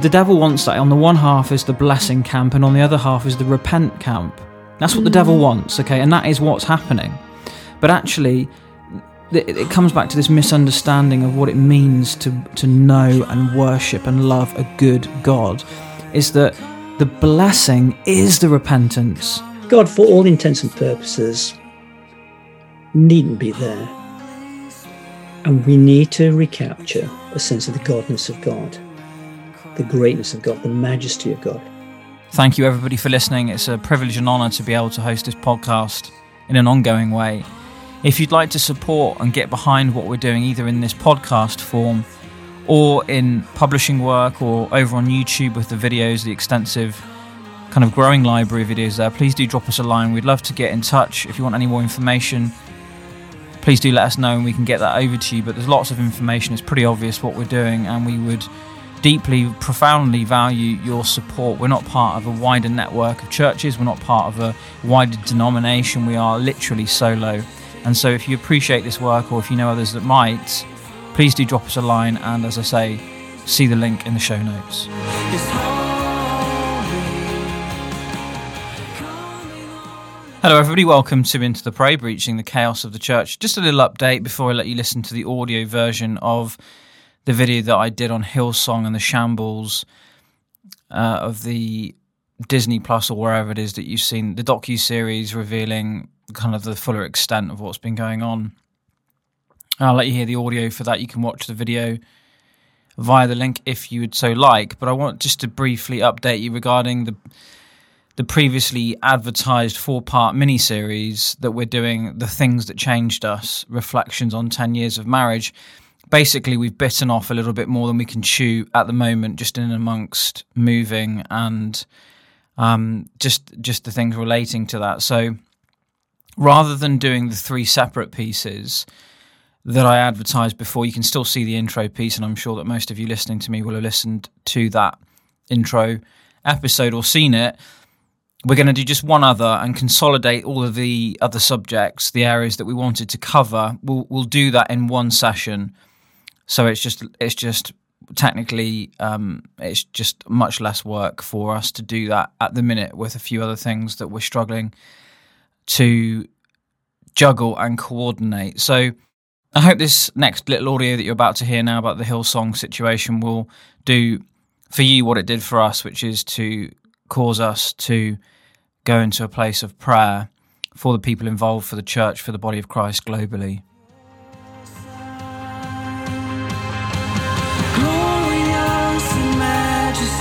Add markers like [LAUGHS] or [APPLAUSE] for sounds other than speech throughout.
The devil wants that. On the one half is the blessing camp, and on the other half is the repent camp. That's what the devil mm. wants, okay? And that is what's happening. But actually, it comes back to this misunderstanding of what it means to, to know and worship and love a good God is that the blessing is the repentance. God, for all intents and purposes, needn't be there. And we need to recapture a sense of the godness of God, the greatness of God, the majesty of God. Thank you, everybody, for listening. It's a privilege and honour to be able to host this podcast in an ongoing way. If you'd like to support and get behind what we're doing, either in this podcast form or in publishing work or over on YouTube with the videos, the extensive kind of growing library of videos there, please do drop us a line. We'd love to get in touch. If you want any more information, please do let us know and we can get that over to you. But there's lots of information, it's pretty obvious what we're doing, and we would deeply, profoundly value your support. We're not part of a wider network of churches, we're not part of a wider denomination, we are literally solo. And so, if you appreciate this work or if you know others that might, please do drop us a line. And as I say, see the link in the show notes. Hello, everybody. Welcome to Into the Pray, Breaching the Chaos of the Church. Just a little update before I let you listen to the audio version of the video that I did on Hillsong and the shambles uh, of the Disney Plus or wherever it is that you've seen the docu series revealing kind of the fuller extent of what's been going on. I'll let you hear the audio for that. You can watch the video via the link if you would so like. But I want just to briefly update you regarding the the previously advertised four part mini series that we're doing, The Things That Changed Us Reflections on 10 Years of Marriage. Basically, we've bitten off a little bit more than we can chew at the moment, just in amongst moving and um, just just the things relating to that. So rather than doing the three separate pieces that I advertised before, you can still see the intro piece, and I'm sure that most of you listening to me will have listened to that intro episode or seen it. We're going to do just one other and consolidate all of the other subjects, the areas that we wanted to cover. We'll we'll do that in one session. So it's just it's just technically um, it's just much less work for us to do that at the minute with a few other things that we're struggling to juggle and coordinate. So I hope this next little audio that you're about to hear now about the Hillsong situation will do for you what it did for us, which is to cause us to go into a place of prayer for the people involved, for the church, for the body of Christ globally.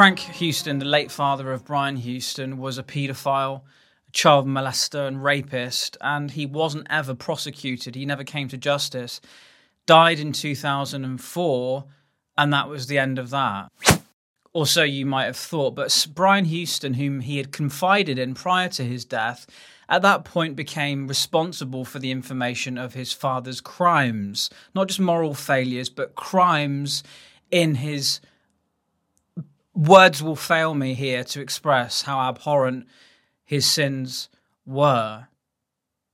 Frank Houston, the late father of Brian Houston, was a paedophile, a child molester, and rapist, and he wasn't ever prosecuted. He never came to justice. Died in 2004, and that was the end of that. Or so you might have thought. But Brian Houston, whom he had confided in prior to his death, at that point became responsible for the information of his father's crimes. Not just moral failures, but crimes in his words will fail me here to express how abhorrent his sins were.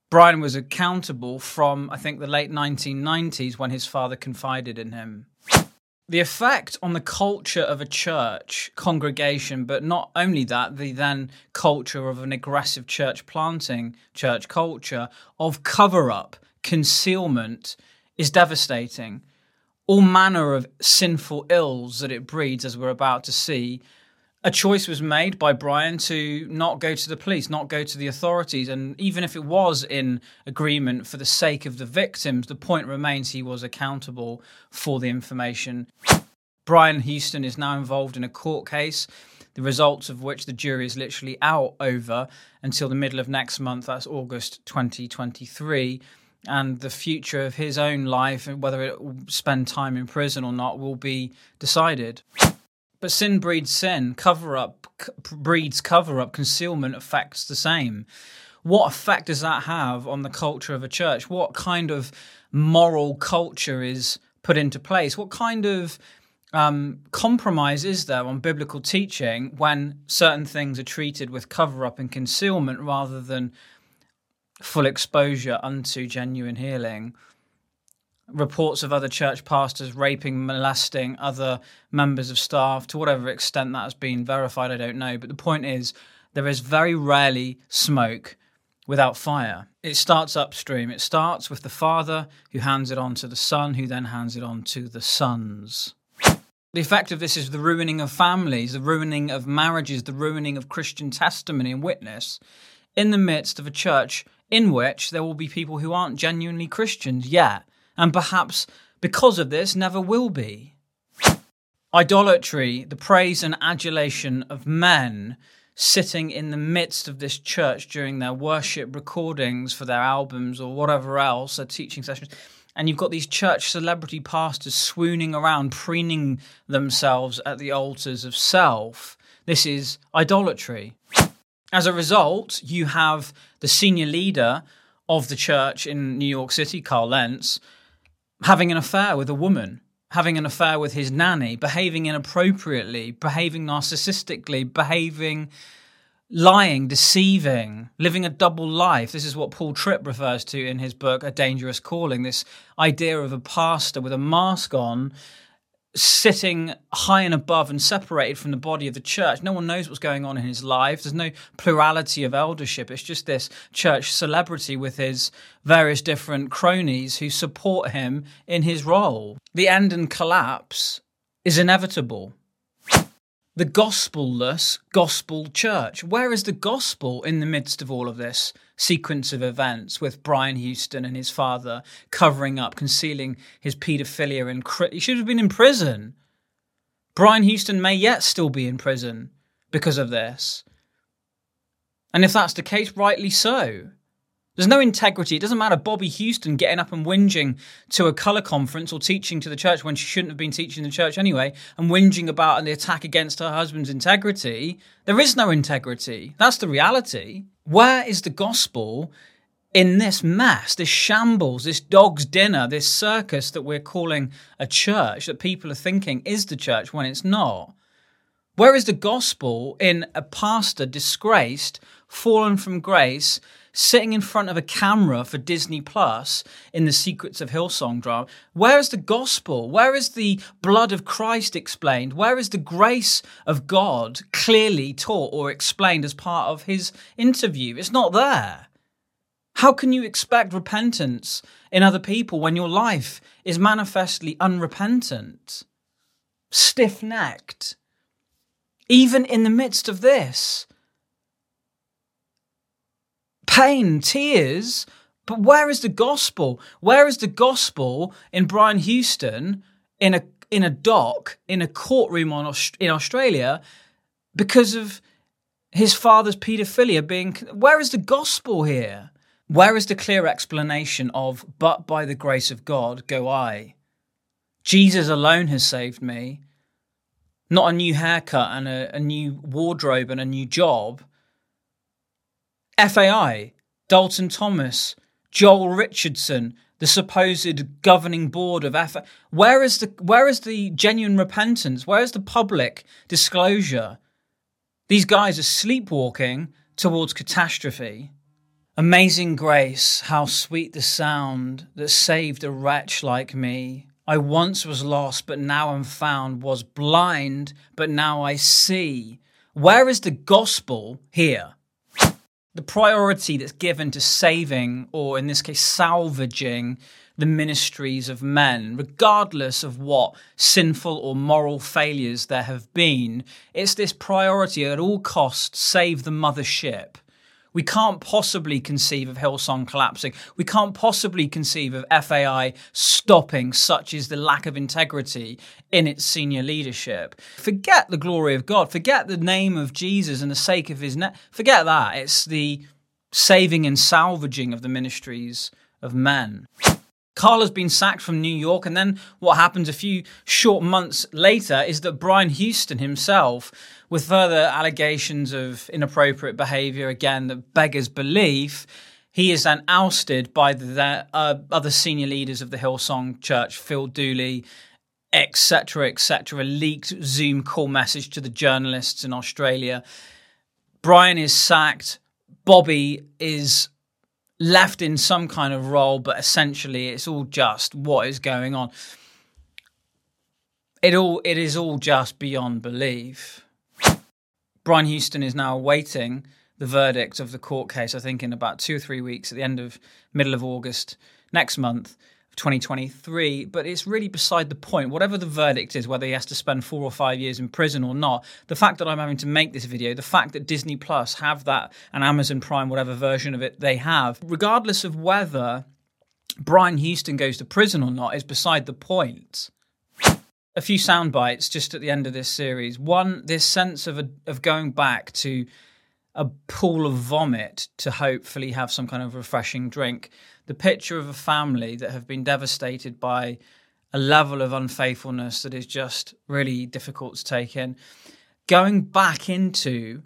Brian was accountable from, I think, the late 1990s when his father confided in him. The effect on the culture of a church congregation, but not only that, the then culture of an aggressive church planting, church culture, of cover up, concealment, is devastating all manner of sinful ills that it breeds, as we're about to see. A choice was made by Brian to not go to the police, not go to the authorities. And even if it was in agreement for the sake of the victims, the point remains he was accountable for the information. Brian Houston is now involved in a court case, the results of which the jury is literally out over until the middle of next month. That's August 2023 and the future of his own life and whether it will spend time in prison or not will be decided. But sin breeds sin, cover up breeds cover up, concealment affects the same. What effect does that have on the culture of a church? What kind of moral culture is put into place? What kind of um, compromise is there on biblical teaching when certain things are treated with cover up and concealment rather than full exposure unto genuine healing? reports of other church pastors raping, molesting other members of staff. To whatever extent that has been verified, I don't know. But the point is, there is very rarely smoke without fire. It starts upstream. It starts with the father who hands it on to the son, who then hands it on to the sons. The effect of this is the ruining of families, the ruining of marriages, the ruining of Christian testimony and witness in the midst of a church in which there will be people who aren't genuinely Christians yet and perhaps because of this never will be. Idolatry, the praise and adulation of men sitting in the midst of this church during their worship recordings for their albums or whatever else, their teaching sessions. And you've got these church celebrity pastors swooning around, preening themselves at the altars of self. This is idolatry. As a result, you have the senior leader of the church in New York City, Carl Lentz, having an affair with a woman, having an affair with his nanny, behaving inappropriately, behaving narcissistically, behaving lying, deceiving, living a double life. This is what Paul Tripp refers to in his book, A Dangerous Calling. This idea of a pastor with a mask on sitting high and above and separated from the body of the church. No one knows what's going on in his life. There's no plurality of eldership. It's just this church celebrity with his various different cronies who support him in his role. The end and collapse is inevitable the gospelless gospel church. Where is the gospel in the midst of all of this sequence of events with Brian Houston and his father covering up, concealing his paedophilia and cri- he should have been in prison. Brian Houston may yet still be in prison because of this. And if that's the case, rightly so. There's no integrity. It doesn't matter Bobbie Houston getting up and whinging to a colour conference or teaching to the church when she shouldn't have been teaching the church anyway, and whinging about the attack against her husband's integrity. There is no integrity. That's the reality. Where is the gospel in this mess, this shambles, this dog's dinner, this circus that we're calling a church that people are thinking is the church when it's not? Where is the gospel in a pastor disgraced, fallen from grace, sitting in front of a camera for Disney Plus in the Secrets of Hillsong drama. Where is the gospel? Where is the blood of Christ explained? Where is the grace of God clearly taught or explained as part of his interview? It's not there. How can you expect repentance in other people when your life is manifestly unrepentant, stiff necked? Even in the midst of this, pain, tears. But where is the gospel? Where is the gospel in Brian Houston in a in a dock in a courtroom on in Australia because of his father's paedophilia being where is the gospel here? Where is the clear explanation of but by the grace of God go I? Jesus alone has saved me. Not a new haircut and a, a new wardrobe and a new job FAI, Dalton Thomas, Joel Richardson, the supposed governing board of FAI. Where is the where is the genuine repentance? Where is the public disclosure? These guys are sleepwalking towards catastrophe. Amazing grace, how sweet the sound that saved a wretch like me. I once was lost, but now am found, was blind, but now I see. Where is the gospel here? The priority that's given to saving, or in this case, salvaging the ministries of men, regardless of what sinful or moral failures there have been, it's this priority at all costs save the mothership. We can't possibly conceive of Hillsong collapsing. We can't possibly conceive of FAI stopping, such is the lack of integrity in its senior leadership. Forget the glory of God. Forget the name of Jesus and the sake of his name. Forget that. It's the saving and salvaging of the ministries of men. Carl has been sacked from New York, and then what happens a few short months later is that Brian Houston himself, with further allegations of inappropriate behaviour, again, that beggars belief, he is then ousted by the uh, other senior leaders of the Hillsong Church, Phil Dooley, etc., etc. A leaked Zoom call message to the journalists in Australia. Brian is sacked. Bobbie is left in some kind of role, but essentially it's all just what is going on. It all it is all just beyond belief. Brian Houston is now awaiting the verdict of the court case, I think in about two or three weeks at the end of middle of August next month. 2023, but it's really beside the point. Whatever the verdict is, whether he has to spend four or five years in prison or not, the fact that I'm having to make this video, the fact that Disney Plus have that and Amazon Prime, whatever version of it they have, regardless of whether Brian Houston goes to prison or not, is beside the point. A few sound bites just at the end of this series. One, this sense of a, of going back to a pool of vomit to hopefully have some kind of refreshing drink the picture of a family that have been devastated by a level of unfaithfulness that is just really difficult to take in. Going back into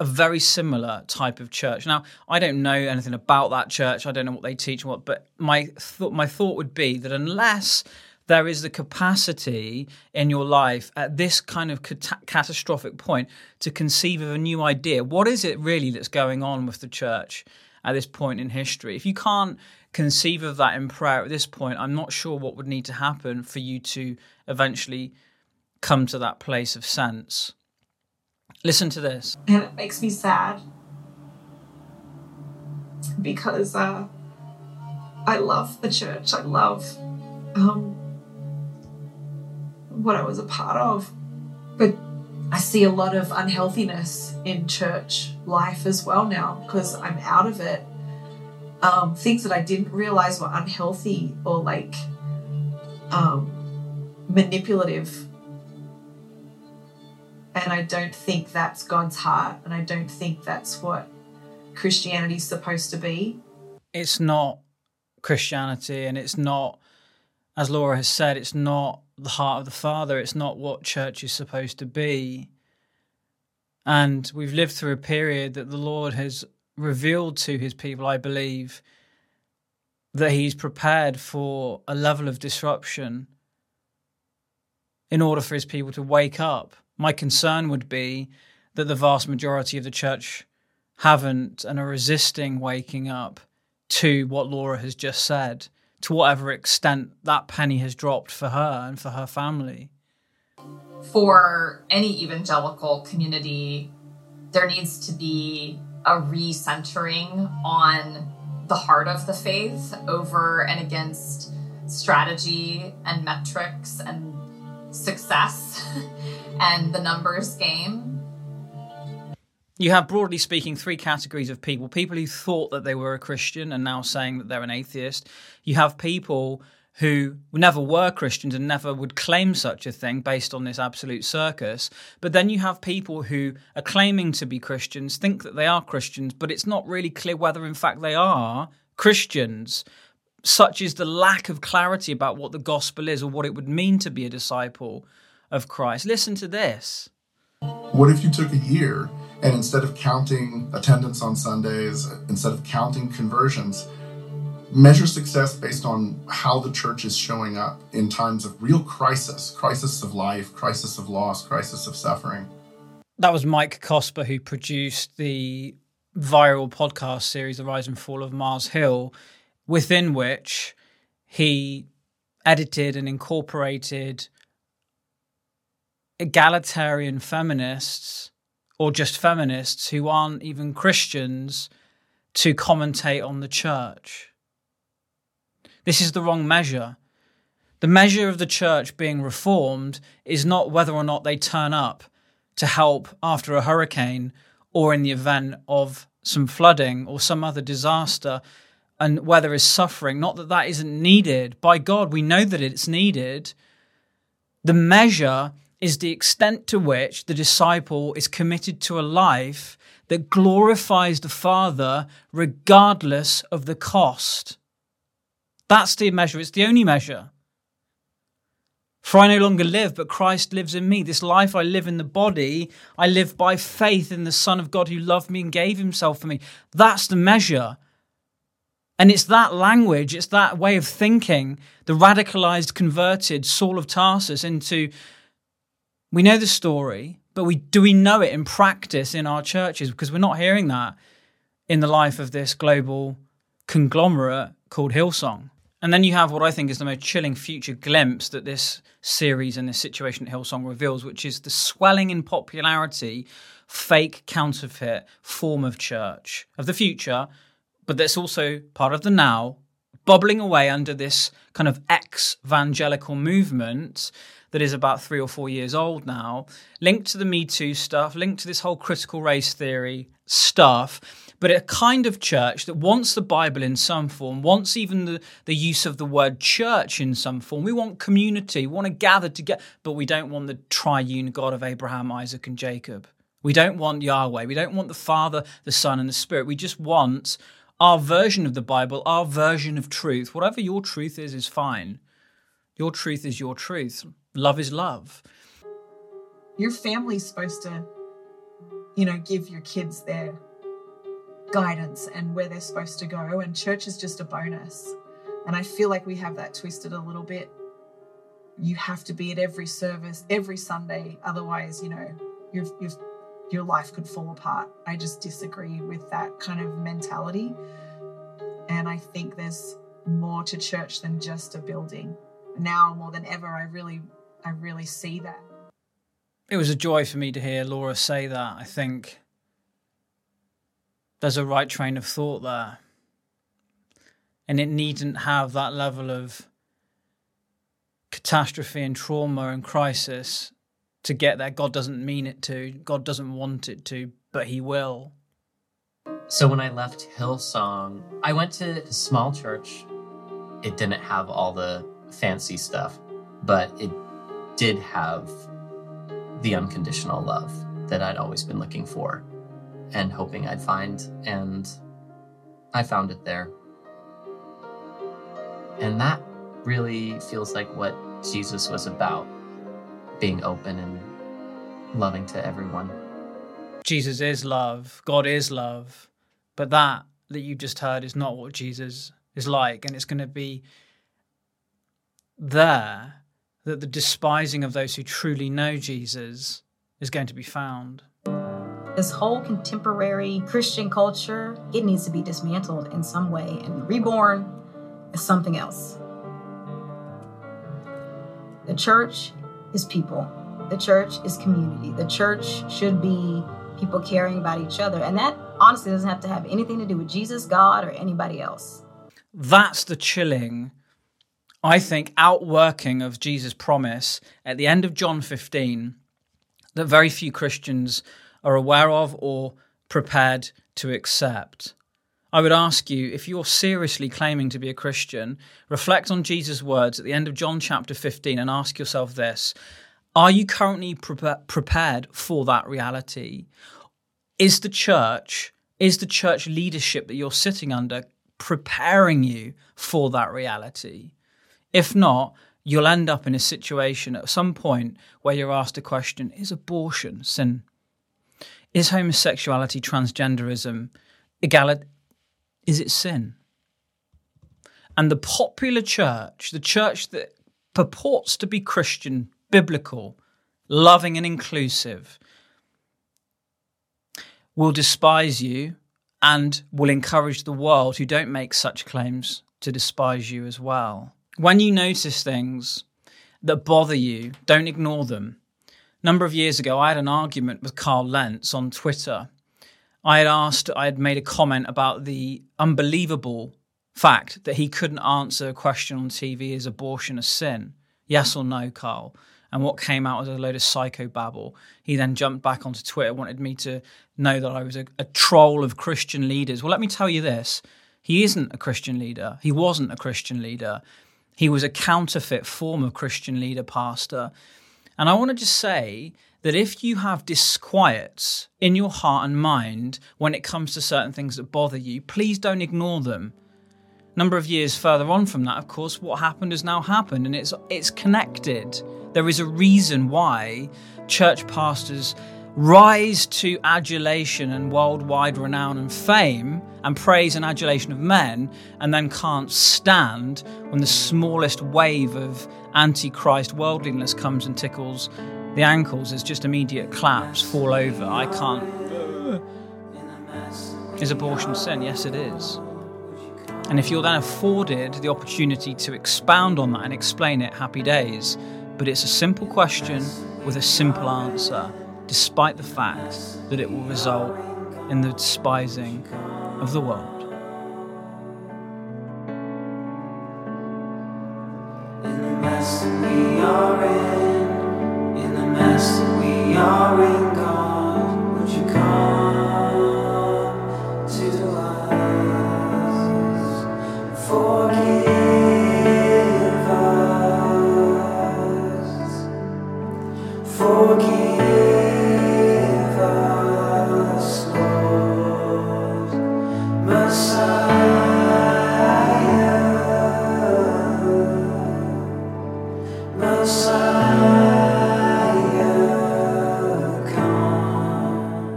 a very similar type of church. Now, I don't know anything about that church. I don't know what they teach, what, but my th- my thought would be that unless there is the capacity in your life at this kind of cat- catastrophic point to conceive of a new idea, what is it really that's going on with the church at this point in history? If you can't conceive of that in prayer at this point, I'm not sure what would need to happen for you to eventually come to that place of sense. Listen to this. And it makes me sad because uh, I love the church. I love um, what I was a part of. But I see a lot of unhealthiness in church life as well now because I'm out of it um, things that I didn't realize were unhealthy or like um, manipulative. And I don't think that's God's heart. And I don't think that's what Christianity is supposed to be. It's not Christianity and it's not, as Laura has said, it's not the heart of the Father. It's not what church is supposed to be. And we've lived through a period that the Lord has revealed to his people, I believe, that he's prepared for a level of disruption in order for his people to wake up. My concern would be that the vast majority of the church haven't and are resisting waking up to what Laura has just said, to whatever extent that penny has dropped for her and for her family. For any evangelical community, there needs to be a recentering on the heart of the faith over and against strategy and metrics and success [LAUGHS] and the numbers game. You have, broadly speaking, three categories of people people who thought that they were a Christian and now saying that they're an atheist. You have people who never were Christians and never would claim such a thing based on this absolute circus. But then you have people who are claiming to be Christians, think that they are Christians, but it's not really clear whether, in fact, they are Christians. Such is the lack of clarity about what the gospel is or what it would mean to be a disciple of Christ. Listen to this. What if you took a year and instead of counting attendance on Sundays, instead of counting conversions, measure success based on how the church is showing up in times of real crisis crisis of life, crisis of loss, crisis of suffering. That was Mike Cosper who produced the viral podcast series, The Rise and Fall of Mars Hill, within which he edited and incorporated egalitarian feminists or just feminists who aren't even Christians to commentate on the church. This is the wrong measure. The measure of the church being reformed is not whether or not they turn up to help after a hurricane or in the event of some flooding or some other disaster and where there is suffering. Not that that isn't needed. By God, we know that it's needed. The measure is the extent to which the disciple is committed to a life that glorifies the Father regardless of the cost. That's the measure. It's the only measure. For I no longer live, but Christ lives in me. This life I live in the body, I live by faith in the Son of God who loved me and gave himself for me. That's the measure. And it's that language, it's that way of thinking, the radicalized, converted Saul of Tarsus into. We know the story, but we do we know it in practice in our churches? Because we're not hearing that in the life of this global conglomerate called Hillsong. And then you have what I think is the most chilling future glimpse that this series and this situation at Hillsong reveals, which is the swelling in popularity, fake counterfeit form of church of the future, but that's also part of the now, bubbling away under this kind of ex evangelical movement that is about three or four years old now, linked to the Me Too stuff, linked to this whole critical race theory stuff but a kind of church that wants the Bible in some form, wants even the, the use of the word church in some form. We want community, we want to gather together, but we don't want the triune God of Abraham, Isaac, and Jacob. We don't want Yahweh. We don't want the Father, the Son, and the Spirit. We just want our version of the Bible, our version of truth. Whatever your truth is, is fine. Your truth is your truth. Love is love. Your family's supposed to, you know, give your kids their guidance and where they're supposed to go, and church is just a bonus. And I feel like we have that twisted a little bit. You have to be at every service every Sunday, otherwise, you know, you've, you've, your life could fall apart. I just disagree with that kind of mentality. And I think there's more to church than just a building. Now more than ever, I really, I really see that. It was a joy for me to hear Laura say that. I think there's a right train of thought there. And it needn't have that level of catastrophe and trauma and crisis to get there. God doesn't mean it to, God doesn't want it to, but He will. So when I left Hillsong, I went to a small church. It didn't have all the fancy stuff, but it did have the unconditional love that I'd always been looking for and hoping I'd find, and I found it there. And that really feels like what Jesus was about being open and loving to everyone. Jesus is love, God is love, but that that you just heard is not what Jesus is like, and it's going to be there that the despising of those who truly know Jesus is going to be found. This whole contemporary Christian culture, it needs to be dismantled in some way and reborn as something else. The church is people. The church is community. The church should be people caring about each other. And that honestly doesn't have to have anything to do with Jesus, God, or anybody else. That's the chilling, I think, outworking of Jesus' promise at the end of John 15 that very few Christians are aware of or prepared to accept. I would ask you, if you're seriously claiming to be a Christian, reflect on Jesus' words at the end of John chapter 15 and ask yourself this Are you currently pre- prepared for that reality? Is the church, is the church leadership that you're sitting under preparing you for that reality? If not, you'll end up in a situation at some point where you're asked a question Is abortion sin? Is homosexuality, transgenderism, egalit- is it sin? And the popular church, the church that purports to be Christian, biblical, loving, and inclusive, will despise you and will encourage the world who don't make such claims to despise you as well. When you notice things that bother you, don't ignore them A number of years ago, I had an argument with Carl Lentz on Twitter. I had asked, I had made a comment about the unbelievable fact that he couldn't answer a question on TV is abortion a sin? Yes or no, Carl? And what came out was a load of psychobabble. He then jumped back onto Twitter, wanted me to know that I was a, a troll of Christian leaders. Well, let me tell you this he isn't a Christian leader. He wasn't a Christian leader. He was a counterfeit form of Christian leader, pastor. And I want to just say that if you have disquiets in your heart and mind when it comes to certain things that bother you, please don't ignore them. A number of years further on from that, of course, what happened has now happened, and it's it's connected. There is a reason why church pastors rise to adulation and worldwide renown and fame and praise and adulation of men, and then can't stand when the smallest wave of antichrist worldliness comes and tickles the ankles. It's just immediate collapse, fall over. I can't. Is abortion sin? Yes, it is. And if you're then afforded the opportunity to expound on that and explain it, happy days. But it's a simple question with a simple answer, despite the fact that it will result in the despising of the world.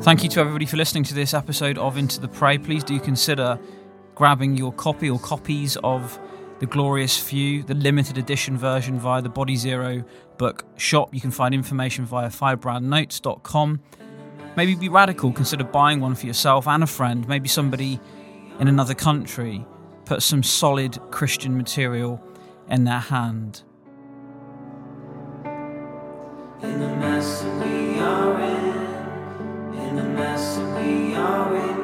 Thank you to everybody for listening to this episode of Into the Pray. Please do consider grabbing your copy or copies of The Glorious Few, the limited edition version via the Body Zero book shop. You can find information via firebrandnotes.com. Maybe be radical, consider buying one for yourself and a friend, maybe somebody in another country. Put some solid Christian material in their hand. In the mess we are in, the mess that we are in.